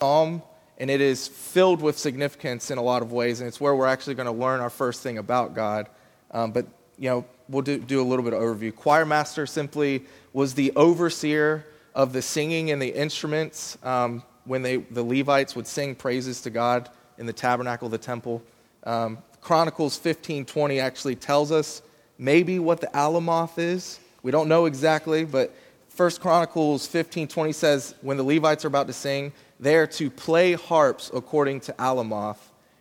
psalm, and it is filled with significance in a lot of ways, and it's where we're actually going to learn our first thing about God. Um, but, you know, we'll do, do a little bit of overview. Choir master simply was the overseer of the singing and the instruments um, when they, the Levites would sing praises to God in the tabernacle, the temple. Um, Chronicles 15:20 actually tells us maybe what the alamoth is. We don't know exactly, but First Chronicles 15:20 says when the Levites are about to sing, they are to play harps according to alamoth.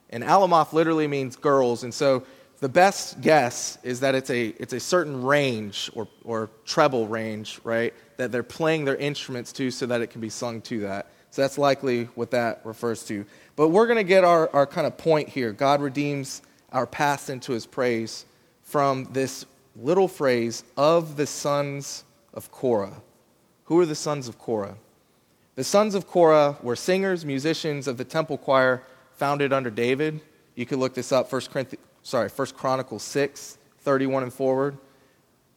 And alamoth literally means girls, and so the best guess is that it's a, it's a certain range or, or treble range, right? That they're playing their instruments to so that it can be sung to that. So that's likely what that refers to. But we're going to get our, our kind of point here. God redeems our past into his praise from this little phrase of the sons of Korah. Who are the sons of Korah? The sons of Korah were singers, musicians of the temple choir founded under David. You could look this up, 1 Corinthians, sorry, 1 Chronicles 6, 31 and forward.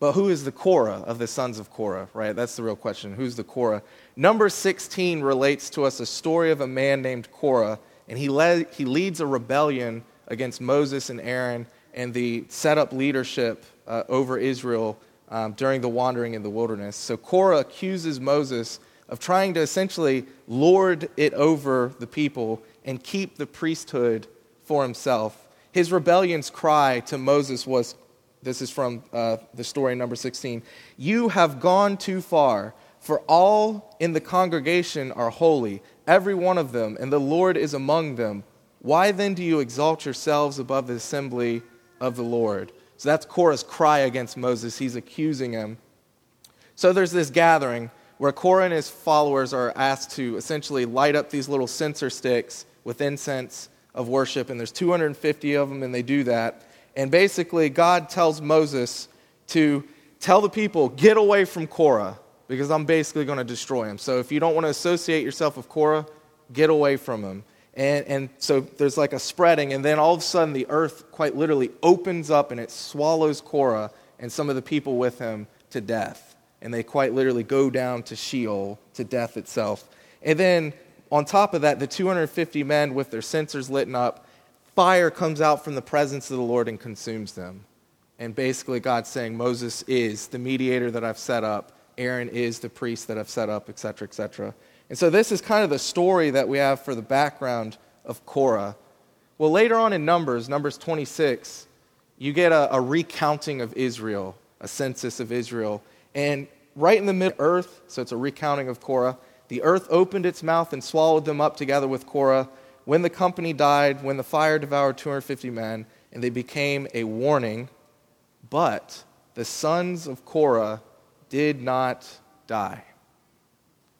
But who is the Korah of the sons of Korah, right? That's the real question. Who's the Korah? Number 16 relates to us a story of a man named Korah, and he, led, he leads a rebellion against Moses and Aaron and the set up leadership uh, over Israel um, during the wandering in the wilderness. So Korah accuses Moses of trying to essentially lord it over the people and keep the priesthood for himself. His rebellion's cry to Moses was this is from uh, the story number 16 You have gone too far, for all in the congregation are holy, every one of them, and the Lord is among them. Why then do you exalt yourselves above the assembly of the Lord? So that's Korah's cry against Moses. He's accusing him. So there's this gathering where Korah and his followers are asked to essentially light up these little censer sticks with incense of worship, and there's 250 of them, and they do that. And basically, God tells Moses to tell the people, get away from Korah, because I'm basically going to destroy him. So if you don't want to associate yourself with Korah, get away from him. And, and so there's like a spreading, and then all of a sudden the earth quite literally opens up and it swallows Korah and some of the people with him to death. And they quite literally go down to Sheol, to death itself. And then on top of that, the 250 men with their censers lit up, fire comes out from the presence of the Lord and consumes them. And basically, God's saying, Moses is the mediator that I've set up, Aaron is the priest that I've set up, etc., etc. And so this is kind of the story that we have for the background of Korah. Well, later on in Numbers, Numbers 26, you get a, a recounting of Israel, a census of Israel. And right in the middle of earth, so it's a recounting of Korah, the earth opened its mouth and swallowed them up together with Korah. When the company died, when the fire devoured 250 men, and they became a warning, but the sons of Korah did not die.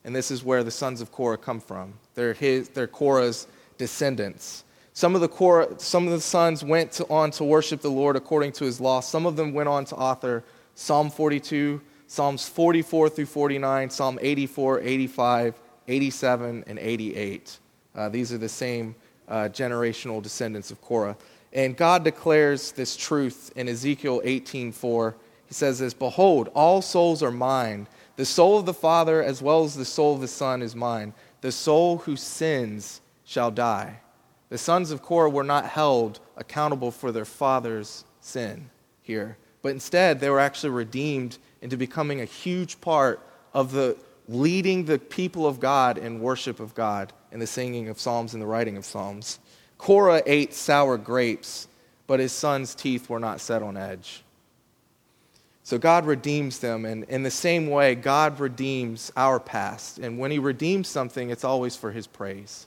And this is where the sons of Korah come from. They're, his, they're Korah's descendants. Some of the, Korah, some of the sons went to, on to worship the Lord according to his law. Some of them went on to author Psalm 42, Psalms 44 through 49, Psalm 84, 85, 87, and 88. Uh, these are the same uh, generational descendants of Korah. And God declares this truth in Ezekiel 18:4. He says this, "Behold, all souls are mine. The soul of the Father, as well as the soul of the Son, is mine. The soul who sins shall die. The sons of Korah were not held accountable for their father's sin here, but instead they were actually redeemed into becoming a huge part of the leading the people of God in worship of God in the singing of psalms and the writing of psalms. Korah ate sour grapes, but his son's teeth were not set on edge. So God redeems them. And in the same way, God redeems our past. And when He redeems something, it's always for His praise.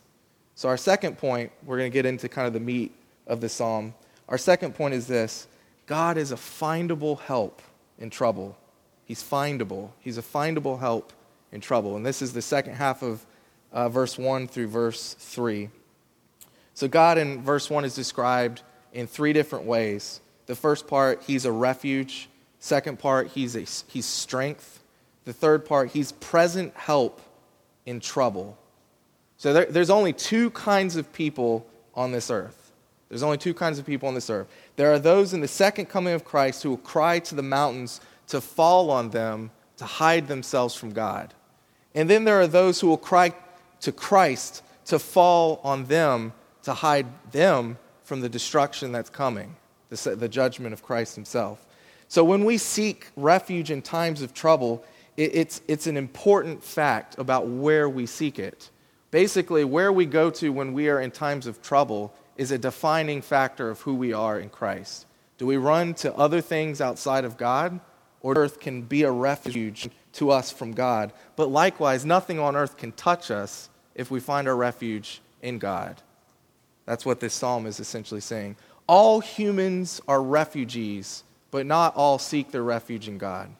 So, our second point, we're going to get into kind of the meat of the psalm. Our second point is this God is a findable help in trouble. He's findable. He's a findable help in trouble. And this is the second half of uh, verse 1 through verse 3. So, God in verse 1 is described in three different ways. The first part, He's a refuge. Second part, he's, a, he's strength. The third part, he's present help in trouble. So there, there's only two kinds of people on this earth. There's only two kinds of people on this earth. There are those in the second coming of Christ who will cry to the mountains to fall on them to hide themselves from God. And then there are those who will cry to Christ to fall on them to hide them from the destruction that's coming, the, the judgment of Christ himself. So when we seek refuge in times of trouble, it, it's, it's an important fact about where we seek it. Basically, where we go to when we are in times of trouble is a defining factor of who we are in Christ. Do we run to other things outside of God? Or earth can be a refuge to us from God. But likewise, nothing on earth can touch us if we find our refuge in God. That's what this psalm is essentially saying. All humans are refugees, but not all seek their refuge in God.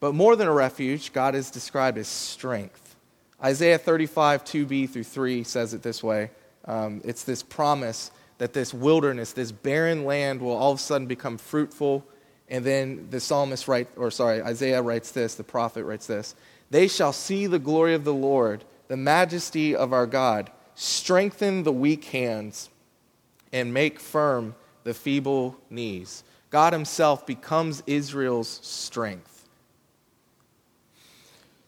But more than a refuge, God is described as strength. Isaiah 35, 2b through 3 says it this way um, it's this promise that this wilderness, this barren land, will all of a sudden become fruitful. And then the psalmist writes, or sorry, Isaiah writes this, the prophet writes this They shall see the glory of the Lord, the majesty of our God, strengthen the weak hands, and make firm the feeble knees. God Himself becomes Israel's strength.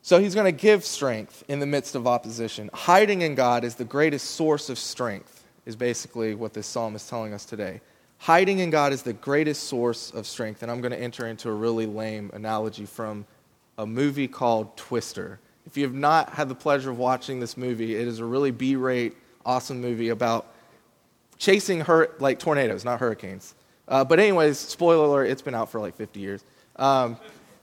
So he's going to give strength in the midst of opposition. Hiding in God is the greatest source of strength, is basically what this psalm is telling us today. Hiding in God is the greatest source of strength. And I'm going to enter into a really lame analogy from a movie called Twister. If you have not had the pleasure of watching this movie, it is a really B rate, awesome movie about chasing hur- like tornadoes, not hurricanes. Uh, but, anyways, spoiler alert, it's been out for like 50 years. Um,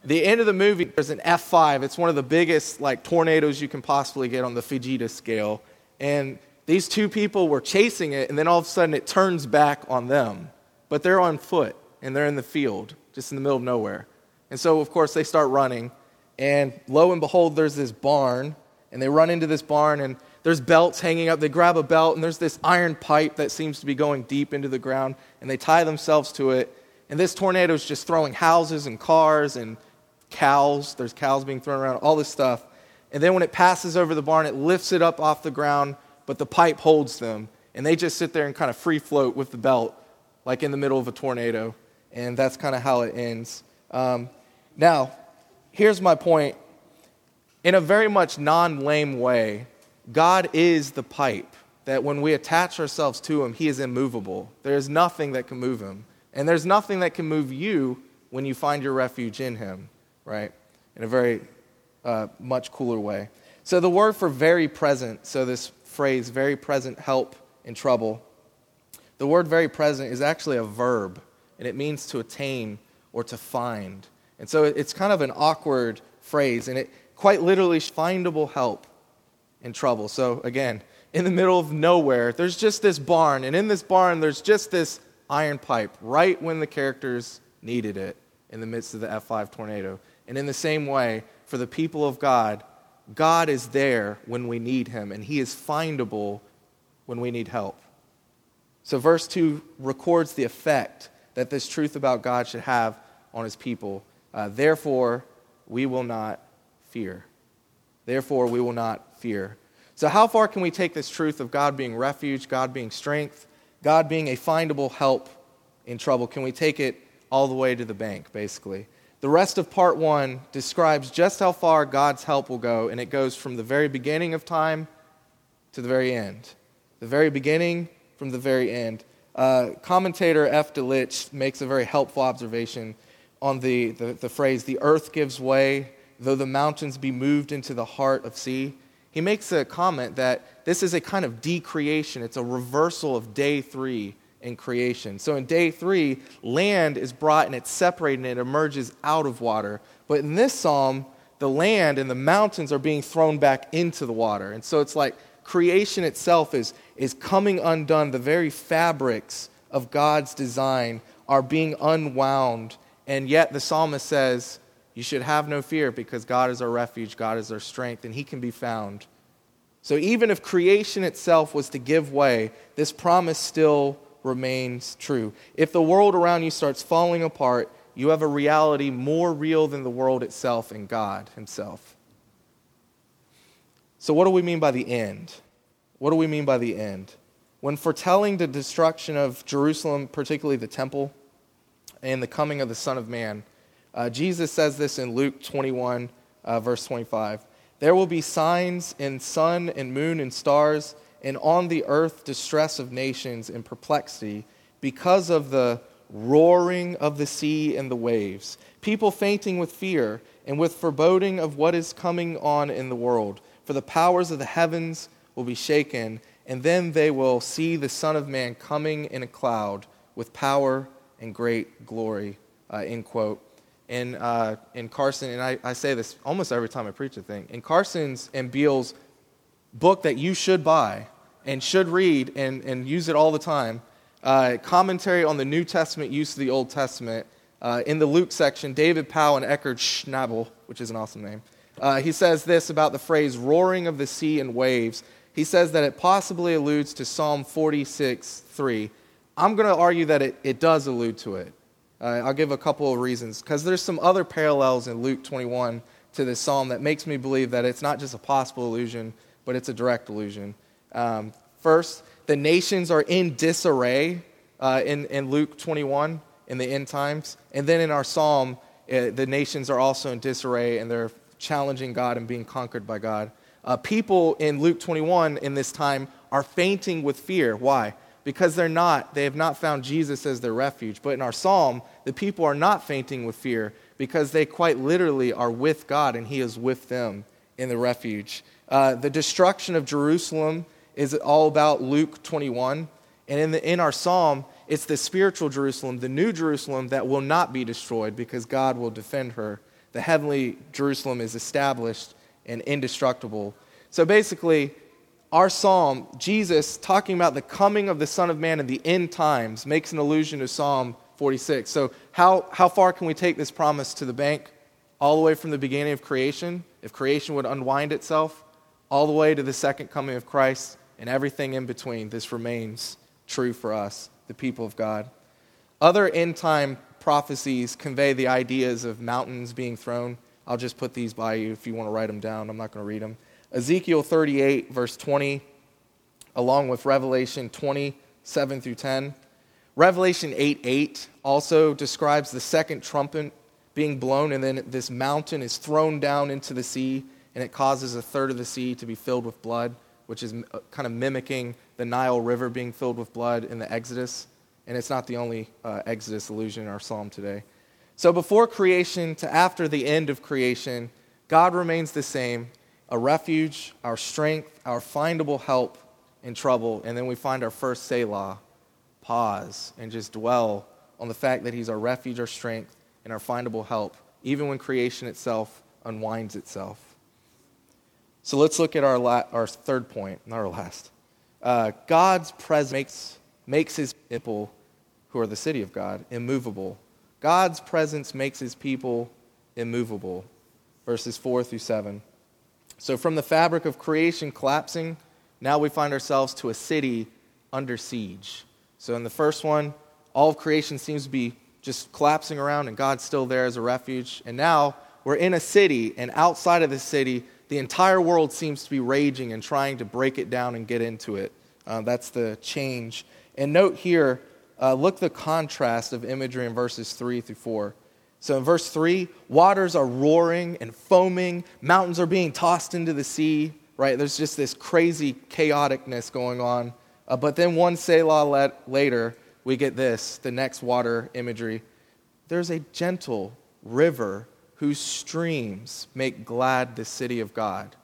the end of the movie, there's an F5. It's one of the biggest like tornadoes you can possibly get on the Fujita scale. And these two people were chasing it, and then all of a sudden it turns back on them. But they're on foot, and they're in the field, just in the middle of nowhere. And so, of course, they start running. And lo and behold, there's this barn, and they run into this barn, and there's belts hanging up. They grab a belt, and there's this iron pipe that seems to be going deep into the ground, and they tie themselves to it. And this tornado is just throwing houses and cars and cows. There's cows being thrown around, all this stuff. And then when it passes over the barn, it lifts it up off the ground, but the pipe holds them. And they just sit there and kind of free float with the belt, like in the middle of a tornado. And that's kind of how it ends. Um, now, here's my point. In a very much non lame way, God is the pipe that when we attach ourselves to Him, He is immovable. There's nothing that can move Him. And there's nothing that can move you when you find your refuge in Him right? In a very uh, much cooler way. So the word for very present, so this phrase, very present help in trouble, the word very present is actually a verb, and it means to attain or to find. And so it's kind of an awkward phrase, and it quite literally findable help in trouble. So again, in the middle of nowhere, there's just this barn, and in this barn, there's just this iron pipe right when the characters needed it in the midst of the F5 tornado. And in the same way, for the people of God, God is there when we need him, and he is findable when we need help. So, verse 2 records the effect that this truth about God should have on his people. Uh, Therefore, we will not fear. Therefore, we will not fear. So, how far can we take this truth of God being refuge, God being strength, God being a findable help in trouble? Can we take it all the way to the bank, basically? The rest of part one describes just how far God's help will go, and it goes from the very beginning of time to the very end. The very beginning from the very end. Uh, commentator F. Delitzsch makes a very helpful observation on the, the, the phrase, the earth gives way, though the mountains be moved into the heart of sea. He makes a comment that this is a kind of decreation, it's a reversal of day three in creation. So in day three, land is brought and it's separated and it emerges out of water. But in this psalm, the land and the mountains are being thrown back into the water. And so it's like creation itself is, is coming undone. The very fabrics of God's design are being unwound. And yet the psalmist says, You should have no fear because God is our refuge, God is our strength, and He can be found. So even if creation itself was to give way, this promise still remains true. If the world around you starts falling apart, you have a reality more real than the world itself and God Himself. So, what do we mean by the end? What do we mean by the end? When foretelling the destruction of Jerusalem, particularly the temple, and the coming of the Son of Man, uh, Jesus says this in Luke 21, uh, verse 25. There will be signs in sun and moon and stars, and on the earth distress of nations and perplexity because of the roaring of the sea and the waves, people fainting with fear and with foreboding of what is coming on in the world. For the powers of the heavens will be shaken, and then they will see the Son of Man coming in a cloud with power and great glory. Uh, end quote. In, uh, in Carson, and I, I say this almost every time I preach a thing, in Carson's and Beale's book that you should buy and should read and, and use it all the time, uh, commentary on the New Testament use of the Old Testament. Uh, in the Luke section, David Pao and Eckhard Schnabel, which is an awesome name, uh, he says this about the phrase roaring of the sea and waves. He says that it possibly alludes to Psalm 46 3. I'm going to argue that it, it does allude to it. Uh, I'll give a couple of reasons because there's some other parallels in Luke 21 to this psalm that makes me believe that it's not just a possible allusion, but it's a direct allusion. Um, first, the nations are in disarray uh, in, in Luke 21 in the end times. And then in our psalm, uh, the nations are also in disarray and they're challenging God and being conquered by God. Uh, people in Luke 21 in this time are fainting with fear. Why? Because they're not, they have not found Jesus as their refuge. But in our psalm, the people are not fainting with fear because they quite literally are with God and He is with them in the refuge. Uh, the destruction of Jerusalem is all about Luke 21. And in, the, in our psalm, it's the spiritual Jerusalem, the new Jerusalem, that will not be destroyed because God will defend her. The heavenly Jerusalem is established and indestructible. So basically, our psalm, Jesus talking about the coming of the Son of Man in the end times, makes an allusion to Psalm 46. So, how, how far can we take this promise to the bank? All the way from the beginning of creation, if creation would unwind itself, all the way to the second coming of Christ, and everything in between, this remains true for us, the people of God. Other end time prophecies convey the ideas of mountains being thrown. I'll just put these by you if you want to write them down. I'm not going to read them. Ezekiel 38, verse 20, along with Revelation 27 through 10. Revelation 8 8 also describes the second trumpet being blown, and then this mountain is thrown down into the sea, and it causes a third of the sea to be filled with blood which is uh, kind of mimicking the Nile River being filled with blood in the Exodus. And it's not the only uh, Exodus allusion in our psalm today. So, before creation to after the end of creation, God remains the same a refuge, our strength, our findable help in trouble. And then we find our first Selah, pause, and just dwell on the fact that He's our refuge, our strength, and our findable help, even when creation itself unwinds itself. So let's look at our, la- our third point, not our last. Uh, God's presence makes, makes his people, who are the city of God, immovable. God's presence makes his people immovable. Verses 4 through 7. So, from the fabric of creation collapsing, now we find ourselves to a city under siege. So, in the first one, all of creation seems to be just collapsing around, and God's still there as a refuge. And now we're in a city, and outside of the city, the entire world seems to be raging and trying to break it down and get into it. Uh, that's the change. And note here, uh, look the contrast of imagery in verses 3 through 4. So in verse 3, waters are roaring and foaming, mountains are being tossed into the sea, right? There's just this crazy chaoticness going on. Uh, but then one Selah let, later, we get this the next water imagery. There's a gentle river whose streams make glad the city of God.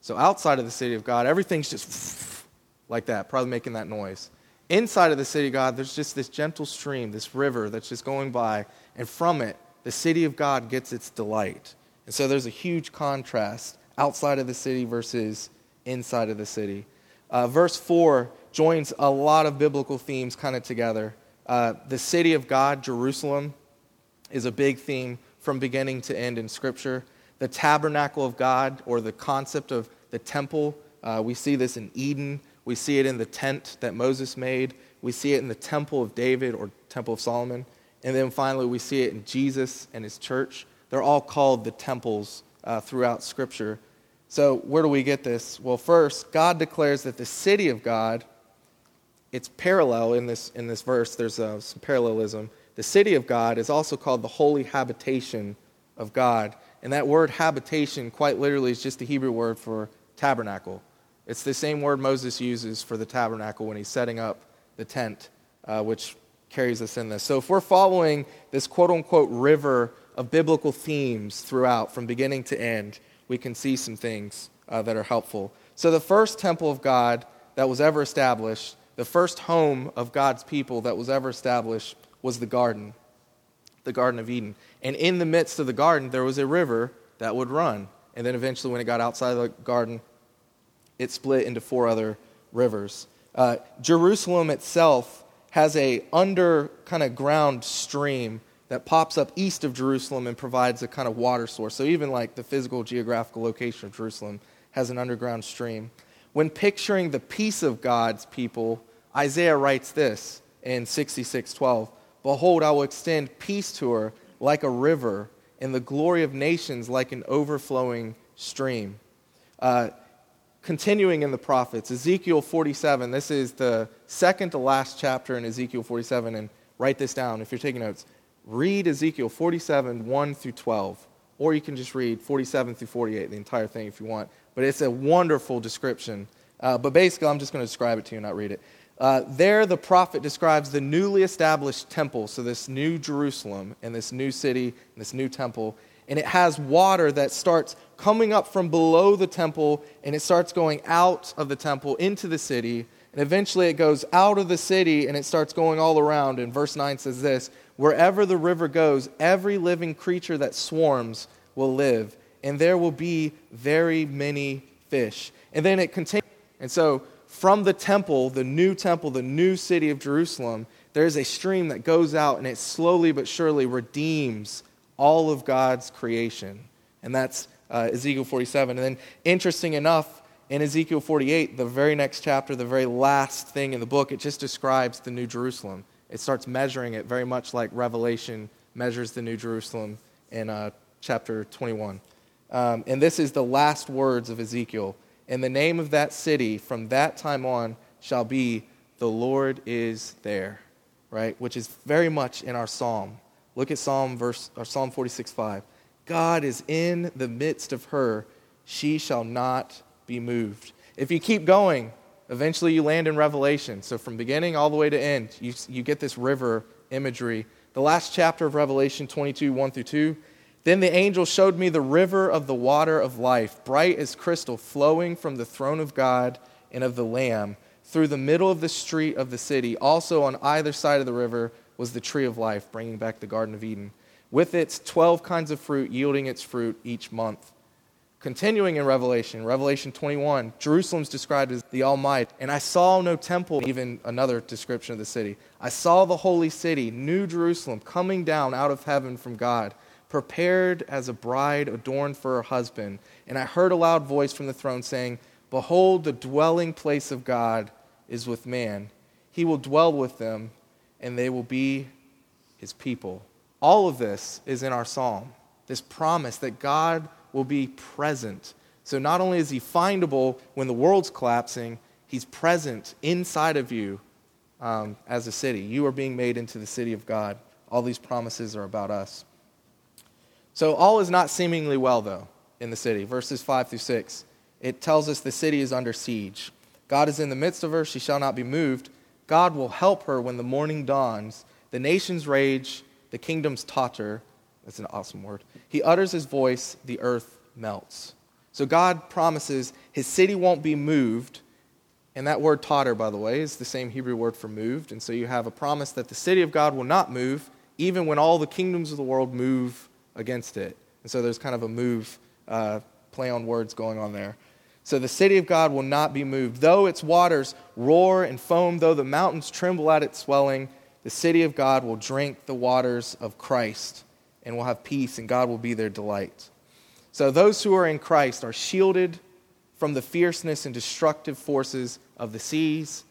So outside of the city of God, everything's just like that, probably making that noise. Inside of the city of God, there's just this gentle stream, this river that's just going by, and from it, the city of God gets its delight. And so there's a huge contrast outside of the city versus inside of the city. Uh, verse 4 joins a lot of biblical themes kind of together. Uh, the city of God, Jerusalem, is a big theme from beginning to end in Scripture. The tabernacle of God, or the concept of the temple, uh, we see this in Eden. We see it in the tent that Moses made. We see it in the temple of David or temple of Solomon. And then finally, we see it in Jesus and his church. They're all called the temples uh, throughout Scripture. So, where do we get this? Well, first, God declares that the city of God, it's parallel in this, in this verse, there's uh, some parallelism. The city of God is also called the holy habitation of God. And that word habitation, quite literally, is just the Hebrew word for tabernacle. It's the same word Moses uses for the tabernacle when he's setting up the tent, uh, which carries us in this. So if we're following this quote unquote river of biblical themes throughout, from beginning to end, we can see some things uh, that are helpful. So the first temple of God that was ever established, the first home of God's people that was ever established, was the garden, the Garden of Eden. And in the midst of the garden, there was a river that would run. And then eventually, when it got outside of the garden, it split into four other rivers. Uh, Jerusalem itself has a under kind of ground stream that pops up east of Jerusalem and provides a kind of water source. So even like the physical geographical location of Jerusalem has an underground stream. When picturing the peace of God's people, Isaiah writes this in 66:12, "Behold, I will extend peace to her like a river, and the glory of nations like an overflowing stream." Uh, continuing in the prophets, Ezekiel 47, this is the second to last chapter in Ezekiel 47, and write this down if you're taking notes. Read Ezekiel 47, 1 through 12, or you can just read 47 through 48, the entire thing if you want. But it's a wonderful description. Uh, but basically, I'm just going to describe it to you, not read it. Uh, there, the prophet describes the newly established temple, so this new Jerusalem and this new city and this new temple, and it has water that starts coming up from below the temple and it starts going out of the temple into the city. And eventually it goes out of the city and it starts going all around. And verse 9 says this Wherever the river goes, every living creature that swarms will live, and there will be very many fish. And then it continues. And so, from the temple, the new temple, the new city of Jerusalem, there is a stream that goes out and it slowly but surely redeems all of God's creation. And that's uh, Ezekiel 47. And then, interesting enough, in Ezekiel 48, the very next chapter, the very last thing in the book, it just describes the New Jerusalem. It starts measuring it very much like Revelation measures the New Jerusalem in uh, chapter 21. Um, and this is the last words of Ezekiel. And the name of that city from that time on shall be the Lord is there, right? Which is very much in our psalm. Look at Psalm verse or Psalm 46 5. God is in the midst of her, she shall not be moved. If you keep going, eventually you land in Revelation. So from beginning all the way to end, you, you get this river imagery. The last chapter of Revelation 22, 1 through 2. Then the angel showed me the river of the water of life, bright as crystal, flowing from the throne of God and of the Lamb through the middle of the street of the city. Also on either side of the river was the tree of life, bringing back the Garden of Eden, with its 12 kinds of fruit, yielding its fruit each month. Continuing in Revelation, Revelation 21, Jerusalem's described as the Almighty. And I saw no temple, even another description of the city. I saw the holy city, New Jerusalem, coming down out of heaven from God, prepared as a bride adorned for her husband. And I heard a loud voice from the throne saying, Behold, the dwelling place of God is with man. He will dwell with them, and they will be his people. All of this is in our psalm. This promise that God will be present. So not only is he findable when the world's collapsing, he's present inside of you um, as a city. You are being made into the city of God. All these promises are about us. So all is not seemingly well, though, in the city. Verses 5 through 6. It tells us the city is under siege. God is in the midst of her, she shall not be moved. God will help her when the morning dawns. The nations rage, the kingdoms totter. That's an awesome word. He utters his voice, the earth melts. So God promises his city won't be moved. And that word totter, by the way, is the same Hebrew word for moved. And so you have a promise that the city of God will not move, even when all the kingdoms of the world move against it. And so there's kind of a move, uh, play on words going on there. So the city of God will not be moved. Though its waters roar and foam, though the mountains tremble at its swelling, the city of God will drink the waters of Christ and will have peace, and God will be their delight. So those who are in Christ are shielded from the fierceness and destructive forces of the seas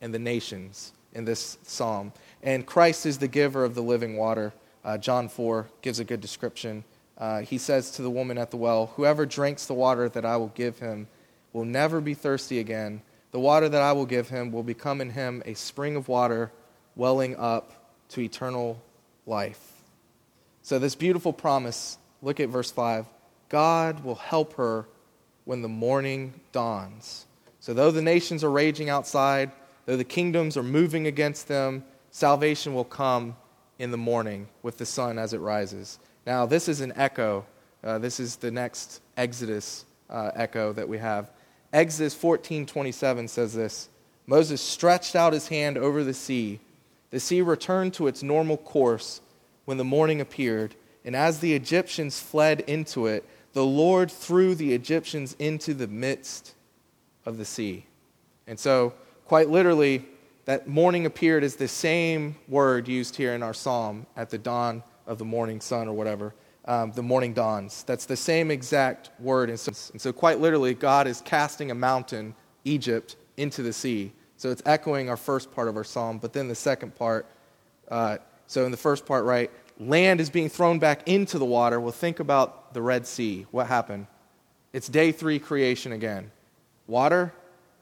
and the nations in this psalm. And Christ is the giver of the living water. Uh, John 4 gives a good description. Uh, he says to the woman at the well, Whoever drinks the water that I will give him will never be thirsty again. The water that I will give him will become in him a spring of water welling up to eternal life. So, this beautiful promise Look at verse 5. God will help her when the morning dawns. So, though the nations are raging outside, though the kingdoms are moving against them, salvation will come in the morning with the sun as it rises. Now, this is an echo. Uh, this is the next Exodus uh, echo that we have. Exodus 14:27 says this: Moses stretched out his hand over the sea. The sea returned to its normal course when the morning appeared, and as the Egyptians fled into it, the Lord threw the Egyptians into the midst of the sea. And so, quite literally, that morning appeared is the same word used here in our psalm at the dawn of the morning sun or whatever. Um, the morning dawns. That's the same exact word. And so, and so, quite literally, God is casting a mountain, Egypt, into the sea. So it's echoing our first part of our psalm. But then the second part, uh, so in the first part, right, land is being thrown back into the water. Well, think about the Red Sea. What happened? It's day three creation again. Water,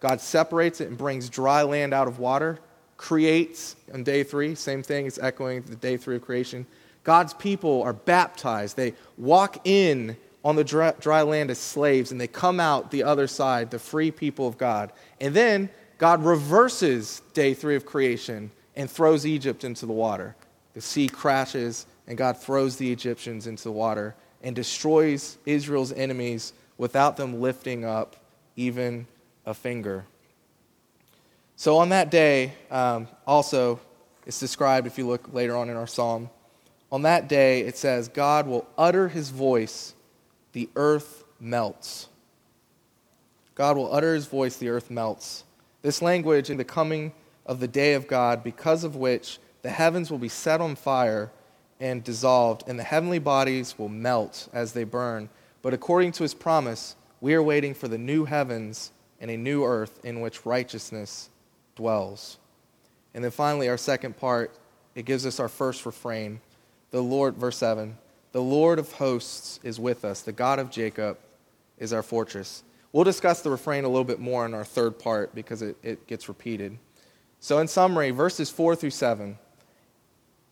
God separates it and brings dry land out of water, creates on day three. Same thing, it's echoing the day three of creation. God's people are baptized. They walk in on the dry, dry land as slaves and they come out the other side, the free people of God. And then God reverses day three of creation and throws Egypt into the water. The sea crashes, and God throws the Egyptians into the water and destroys Israel's enemies without them lifting up even a finger. So on that day, um, also, it's described if you look later on in our psalm. On that day, it says, God will utter his voice, the earth melts. God will utter his voice, the earth melts. This language in the coming of the day of God, because of which the heavens will be set on fire and dissolved, and the heavenly bodies will melt as they burn. But according to his promise, we are waiting for the new heavens and a new earth in which righteousness dwells. And then finally, our second part, it gives us our first refrain. The Lord, verse 7 The Lord of hosts is with us, the God of Jacob is our fortress. We'll discuss the refrain a little bit more in our third part because it, it gets repeated. So, in summary, verses 4 through 7,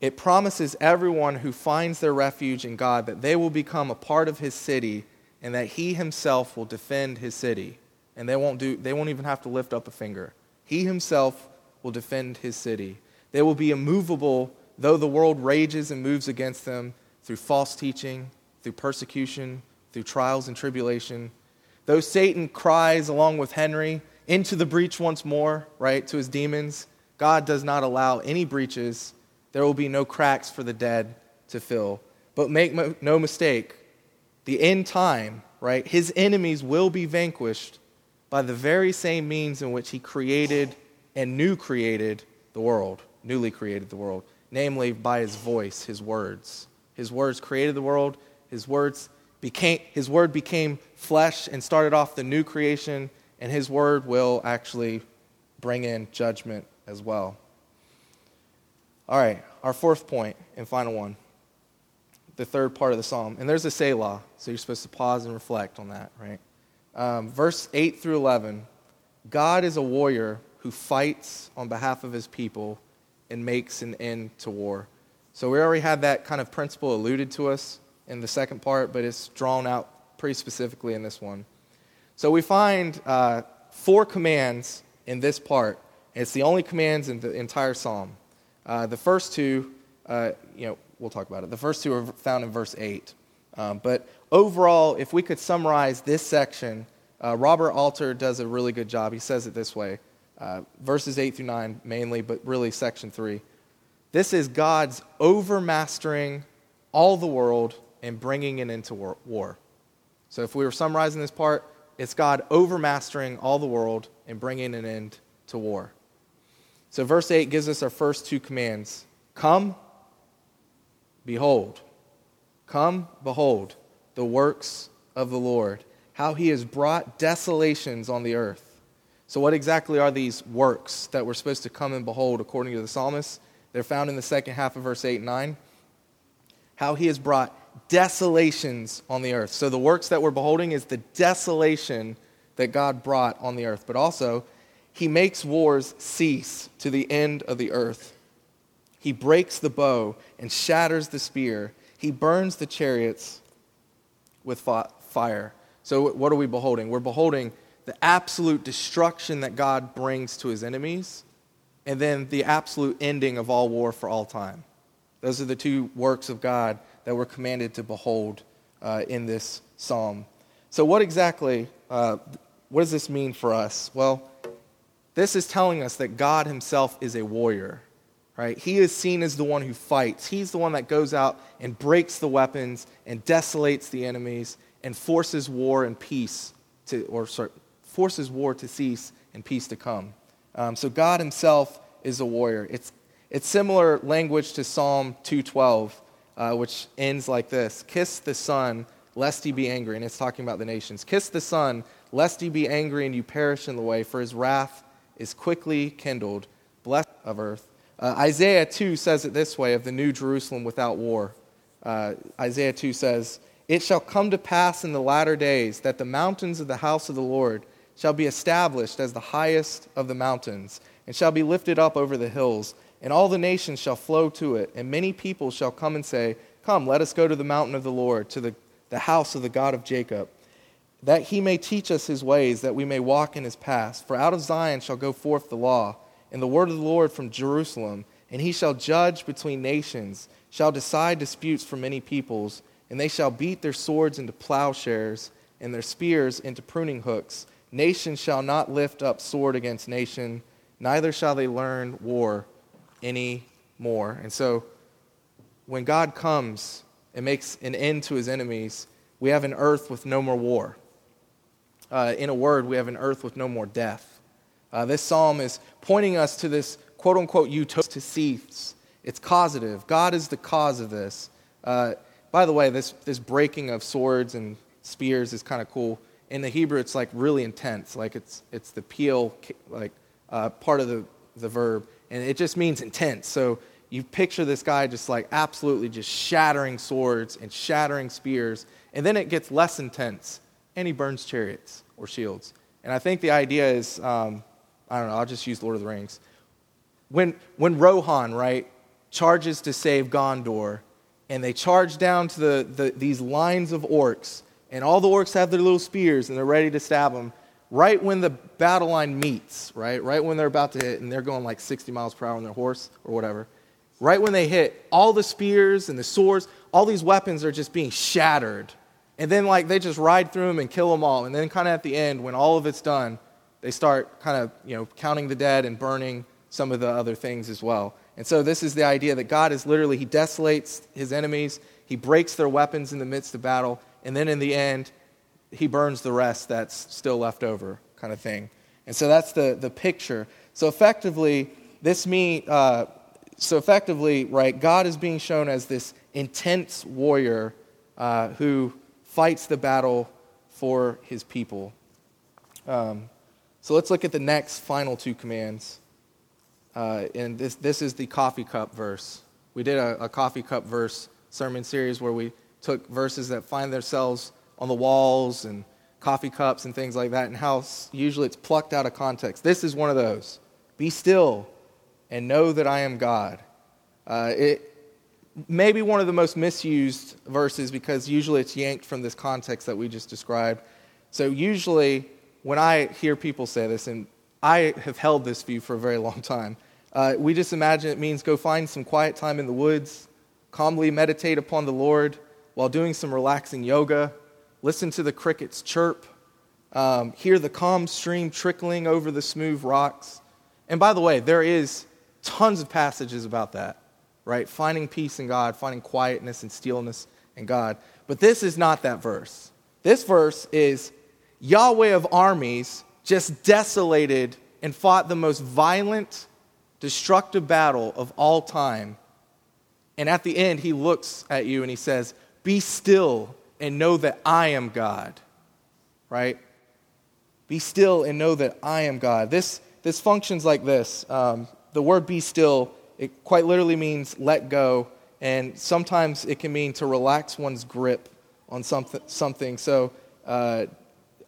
it promises everyone who finds their refuge in God that they will become a part of his city and that he himself will defend his city. And they won't, do, they won't even have to lift up a finger. He himself will defend his city. They will be immovable, though the world rages and moves against them through false teaching, through persecution, through trials and tribulation. Though Satan cries along with Henry into the breach once more, right, to his demons, God does not allow any breaches. There will be no cracks for the dead to fill. But make no mistake, the end time, right, his enemies will be vanquished by the very same means in which he created and new created the world, newly created the world, namely by his voice, his words. His words created the world, his words became, his word became flesh and started off the new creation, and his word will actually bring in judgment as well. All right, our fourth point and final one, the third part of the psalm. And there's a Selah, so you're supposed to pause and reflect on that, right? Um, verse 8 through 11 God is a warrior who fights on behalf of his people and makes an end to war. So we already had that kind of principle alluded to us in the second part, but it's drawn out pretty specifically in this one. So we find uh, four commands in this part. It's the only commands in the entire psalm. Uh, the first two, uh, you know, we'll talk about it. The first two are found in verse 8. Um, but overall, if we could summarize this section, uh, Robert Alter does a really good job. He says it this way uh, verses 8 through 9 mainly, but really section 3. This is God's overmastering all the world and bringing it into war. So if we were summarizing this part, it's God overmastering all the world and bringing an end to war. So verse 8 gives us our first two commands Come, behold. Come, behold the works of the Lord, how he has brought desolations on the earth. So, what exactly are these works that we're supposed to come and behold according to the psalmist? They're found in the second half of verse 8 and 9. How he has brought desolations on the earth. So the works that we're beholding is the desolation that God brought on the earth. But also, he makes wars cease to the end of the earth. He breaks the bow and shatters the spear. He burns the chariots with fire. So, what are we beholding? We're beholding the absolute destruction that God brings to his enemies, and then the absolute ending of all war for all time. Those are the two works of God that we're commanded to behold uh, in this psalm. So, what exactly, uh, what does this mean for us? Well, this is telling us that God himself is a warrior, right? He is seen as the one who fights. He's the one that goes out and breaks the weapons and desolates the enemies and forces war and peace to, or sorry, forces war to cease and peace to come. Um, so God himself is a warrior. It's, it's similar language to Psalm 212, uh, which ends like this Kiss the Son, lest he be angry. And it's talking about the nations. Kiss the Son, lest he be angry and you perish in the way, for his wrath is quickly kindled. Blessed of earth. Uh, Isaiah 2 says it this way of the new Jerusalem without war. Uh, Isaiah 2 says, It shall come to pass in the latter days that the mountains of the house of the Lord shall be established as the highest of the mountains, and shall be lifted up over the hills, and all the nations shall flow to it, and many people shall come and say, Come, let us go to the mountain of the Lord, to the, the house of the God of Jacob, that he may teach us his ways, that we may walk in his paths. For out of Zion shall go forth the law, and the word of the Lord from Jerusalem, and he shall judge between nations, shall decide disputes for many peoples, and they shall beat their swords into plowshares, and their spears into pruning hooks. Nation shall not lift up sword against nation, neither shall they learn war any more. And so, when God comes and makes an end to his enemies, we have an earth with no more war. Uh, in a word, we have an earth with no more death. Uh, this psalm is pointing us to this quote unquote utopia to cease. It's causative. God is the cause of this. Uh, by the way, this, this breaking of swords and spears is kind of cool in the Hebrew, it's like really intense. Like it's, it's the piel, like uh, part of the, the verb. And it just means intense. So you picture this guy just like absolutely just shattering swords and shattering spears. And then it gets less intense and he burns chariots or shields. And I think the idea is um, I don't know, I'll just use Lord of the Rings. When, when Rohan, right, charges to save Gondor, and they charge down to the, the, these lines of orcs, and all the orcs have their little spears and they're ready to stab them right when the battle line meets, right? Right when they're about to hit and they're going like 60 miles per hour on their horse or whatever. Right when they hit, all the spears and the swords, all these weapons are just being shattered. And then like they just ride through them and kill them all. And then kind of at the end when all of it's done, they start kind of, you know, counting the dead and burning some of the other things as well. And so this is the idea that God is literally he desolates his enemies, he breaks their weapons in the midst of battle, and then in the end, he burns the rest that's still left over, kind of thing. And so that's the, the picture. So effectively, this mean, uh, so effectively, right, God is being shown as this intense warrior uh, who fights the battle for his people. Um, so let's look at the next final two commands. Uh, and this, this is the coffee cup verse. We did a, a coffee cup verse sermon series where we took verses that find themselves on the walls and coffee cups and things like that, and how usually it's plucked out of context. This is one of those. Be still and know that I am God. Uh, it may be one of the most misused verses because usually it's yanked from this context that we just described. So usually when I hear people say this, and I have held this view for a very long time, uh, we just imagine it means go find some quiet time in the woods, calmly meditate upon the Lord, while doing some relaxing yoga, listen to the crickets chirp, um, hear the calm stream trickling over the smooth rocks. And by the way, there is tons of passages about that, right? Finding peace in God, finding quietness and stillness in God. But this is not that verse. This verse is Yahweh of armies just desolated and fought the most violent, destructive battle of all time. And at the end, he looks at you and he says, be still and know that I am God. Right? Be still and know that I am God. This, this functions like this. Um, the word be still, it quite literally means let go, and sometimes it can mean to relax one's grip on something. something. So, uh,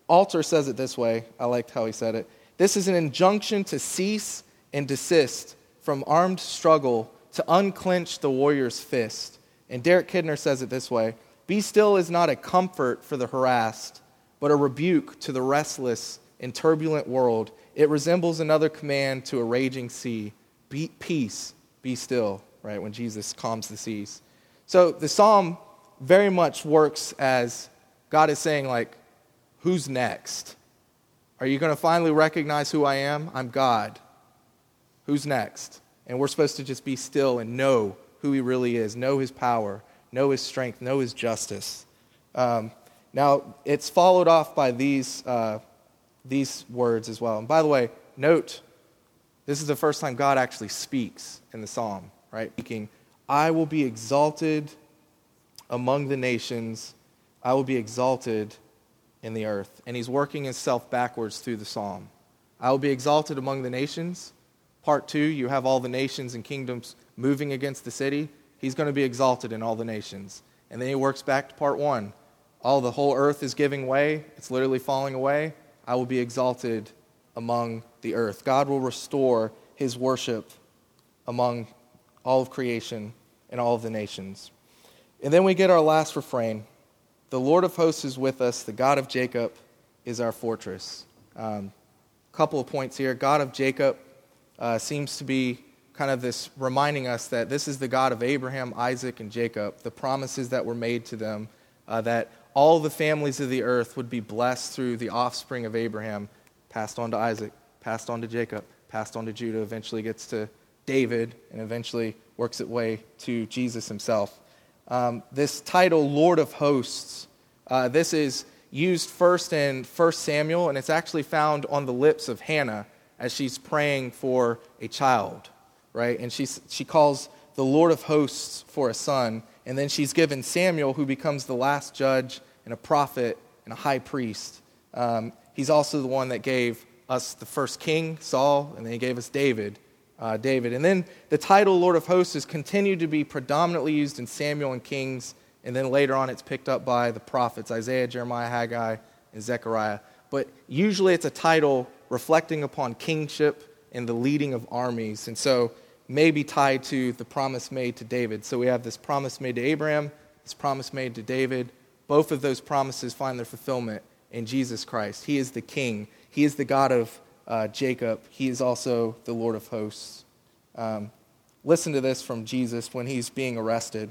Alter says it this way. I liked how he said it. This is an injunction to cease and desist from armed struggle, to unclench the warrior's fist. And Derek Kidner says it this way Be still is not a comfort for the harassed, but a rebuke to the restless and turbulent world. It resembles another command to a raging sea be, Peace, be still, right? When Jesus calms the seas. So the psalm very much works as God is saying, like, who's next? Are you going to finally recognize who I am? I'm God. Who's next? And we're supposed to just be still and know who He really is, know His power, know His strength, know His justice. Um, now, it's followed off by these, uh, these words as well. And by the way, note, this is the first time God actually speaks in the psalm, right? Speaking, I will be exalted among the nations, I will be exalted in the earth. And he's working himself backwards through the psalm. I will be exalted among the nations. Part two, you have all the nations and kingdoms moving against the city. He's going to be exalted in all the nations. And then he works back to part one. All the whole earth is giving way, it's literally falling away. I will be exalted among the earth. God will restore his worship among all of creation and all of the nations. And then we get our last refrain The Lord of hosts is with us, the God of Jacob is our fortress. A um, couple of points here. God of Jacob uh, seems to be kind of this reminding us that this is the God of Abraham, Isaac, and Jacob, the promises that were made to them, uh, that all the families of the earth would be blessed through the offspring of Abraham, passed on to Isaac, passed on to Jacob, passed on to Judah, eventually gets to David, and eventually works its way to Jesus himself. Um, this title, Lord of Hosts, uh, this is used first in 1 Samuel, and it's actually found on the lips of Hannah as she's praying for a child, right? And she's, she calls the Lord of hosts for a son. And then she's given Samuel, who becomes the last judge and a prophet and a high priest. Um, he's also the one that gave us the first king, Saul, and then he gave us David. Uh, David. And then the title Lord of Hosts has continued to be predominantly used in Samuel and Kings, and then later on it's picked up by the prophets Isaiah, Jeremiah, Haggai, and Zechariah. But usually it's a title reflecting upon kingship and the leading of armies. And so may be tied to the promise made to David. So we have this promise made to Abraham, this promise made to David. Both of those promises find their fulfillment in Jesus Christ. He is the king, He is the God of uh, Jacob, He is also the Lord of hosts. Um, listen to this from Jesus when he's being arrested.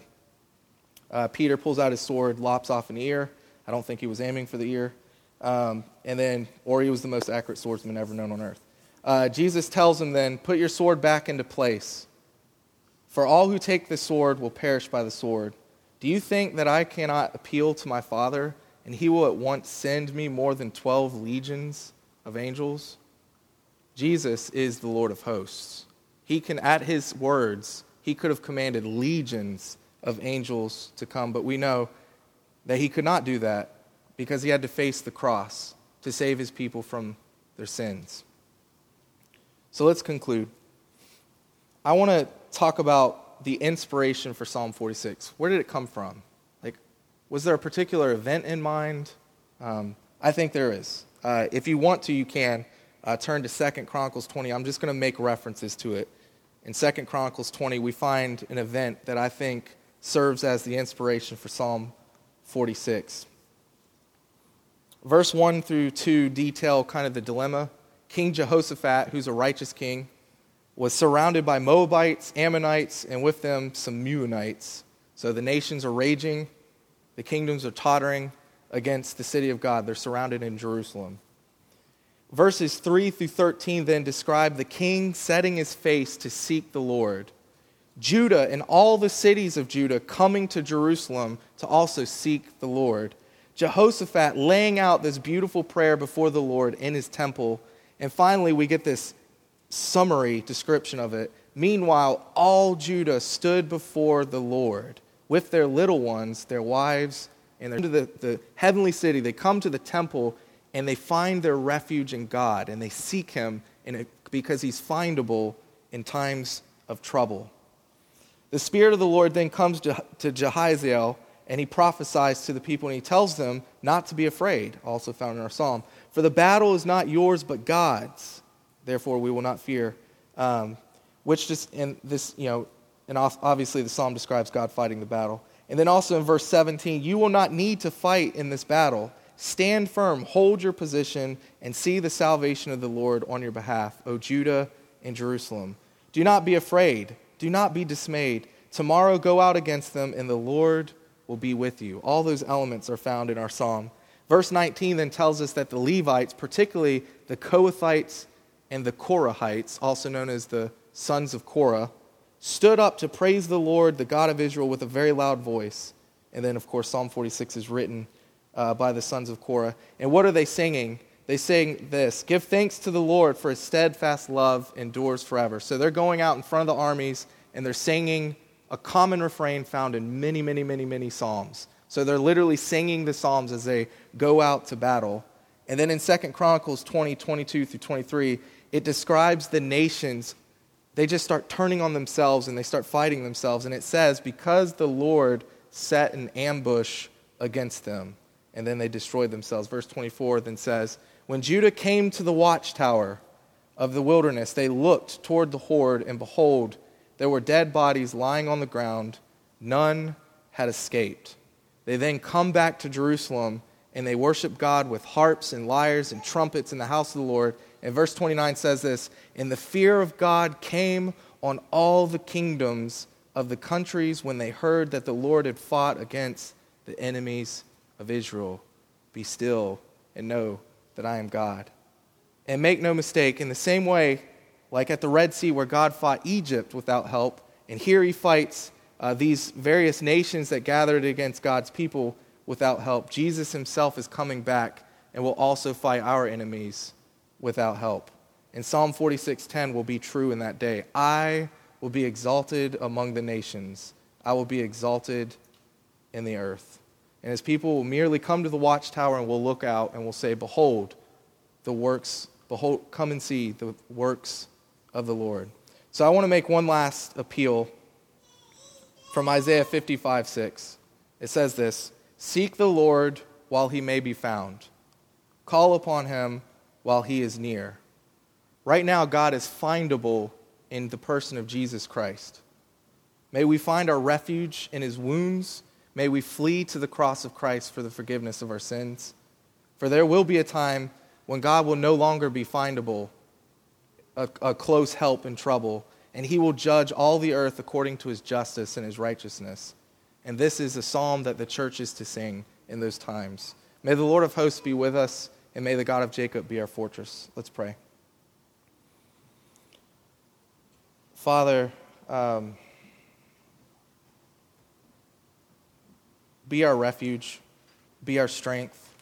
Uh, Peter pulls out his sword, lops off an ear. I don't think he was aiming for the ear. Um, and then, or he was the most accurate swordsman ever known on earth. Uh, Jesus tells him then, Put your sword back into place. For all who take the sword will perish by the sword. Do you think that I cannot appeal to my Father, and he will at once send me more than 12 legions of angels? Jesus is the Lord of hosts. He can, at his words, he could have commanded legions of angels to come, but we know that he could not do that because he had to face the cross to save his people from their sins. So let's conclude. I want to talk about the inspiration for Psalm 46. Where did it come from? Like, was there a particular event in mind? Um, I think there is. Uh, if you want to, you can uh, turn to Second Chronicles 20. I'm just going to make references to it. In Second Chronicles 20, we find an event that I think serves as the inspiration for Psalm 46. Verse 1 through 2 detail kind of the dilemma. King Jehoshaphat, who's a righteous king, was surrounded by Moabites, Ammonites, and with them some Meunites. So the nations are raging, the kingdoms are tottering against the city of God. They're surrounded in Jerusalem. Verses 3 through 13 then describe the king setting his face to seek the Lord. Judah and all the cities of Judah coming to Jerusalem to also seek the Lord. Jehoshaphat laying out this beautiful prayer before the Lord in his temple. And finally, we get this summary description of it. Meanwhile, all Judah stood before the Lord with their little ones, their wives, and they're into the, the heavenly city. They come to the temple and they find their refuge in God and they seek him it, because he's findable in times of trouble. The Spirit of the Lord then comes to, to Jahaziel and he prophesies to the people and he tells them not to be afraid, also found in our psalm. For the battle is not yours but God's. Therefore, we will not fear. Um, which just, in this, you know, and obviously the psalm describes God fighting the battle. And then also in verse 17, you will not need to fight in this battle. Stand firm, hold your position, and see the salvation of the Lord on your behalf, O Judah and Jerusalem. Do not be afraid, do not be dismayed. Tomorrow go out against them, and the Lord will be with you. All those elements are found in our psalm. Verse 19 then tells us that the Levites, particularly the Kohathites and the Korahites, also known as the sons of Korah, stood up to praise the Lord, the God of Israel, with a very loud voice. And then, of course, Psalm 46 is written uh, by the sons of Korah. And what are they singing? They sing this Give thanks to the Lord, for his steadfast love endures forever. So they're going out in front of the armies and they're singing a common refrain found in many, many, many, many Psalms. So they're literally singing the Psalms as they go out to battle. And then in 2 Chronicles 20, 22 through 23, it describes the nations. They just start turning on themselves and they start fighting themselves. And it says, Because the Lord set an ambush against them and then they destroyed themselves. Verse 24 then says, When Judah came to the watchtower of the wilderness, they looked toward the horde, and behold, there were dead bodies lying on the ground. None had escaped. They then come back to Jerusalem, and they worship God with harps and lyres and trumpets in the house of the Lord. And verse 29 says this And the fear of God came on all the kingdoms of the countries when they heard that the Lord had fought against the enemies of Israel, be still and know that I am God. And make no mistake, in the same way, like at the Red Sea where God fought Egypt without help, and here he fights uh, these various nations that gathered against God's people without help, Jesus himself is coming back and will also fight our enemies without help. And Psalm 46:10 will be true in that day. I will be exalted among the nations. I will be exalted in the earth. And his people will merely come to the watchtower and will look out and will say, Behold, the works, behold, come and see the works of the Lord. So I want to make one last appeal from Isaiah 55 6. It says this Seek the Lord while he may be found, call upon him while he is near. Right now, God is findable in the person of Jesus Christ. May we find our refuge in his wounds May we flee to the cross of Christ for the forgiveness of our sins. For there will be a time when God will no longer be findable, a, a, close help in trouble, and he will judge all the earth according to his justice and his righteousness. And this is a psalm that the church is to sing in those times. May the Lord of hosts be with us, and may the God of Jacob be our fortress. Let's pray. Father, um, Be our refuge, be our strength,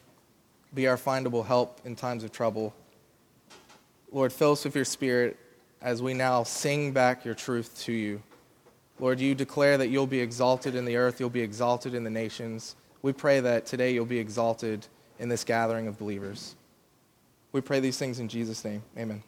be our findable help in times of trouble. Lord, fill us with your spirit as we now sing back your truth to you. Lord, you declare that you'll be exalted in the earth, you'll be exalted in the nations. We pray that today you'll be exalted in this gathering of believers. We pray these things in Jesus' name. Amen.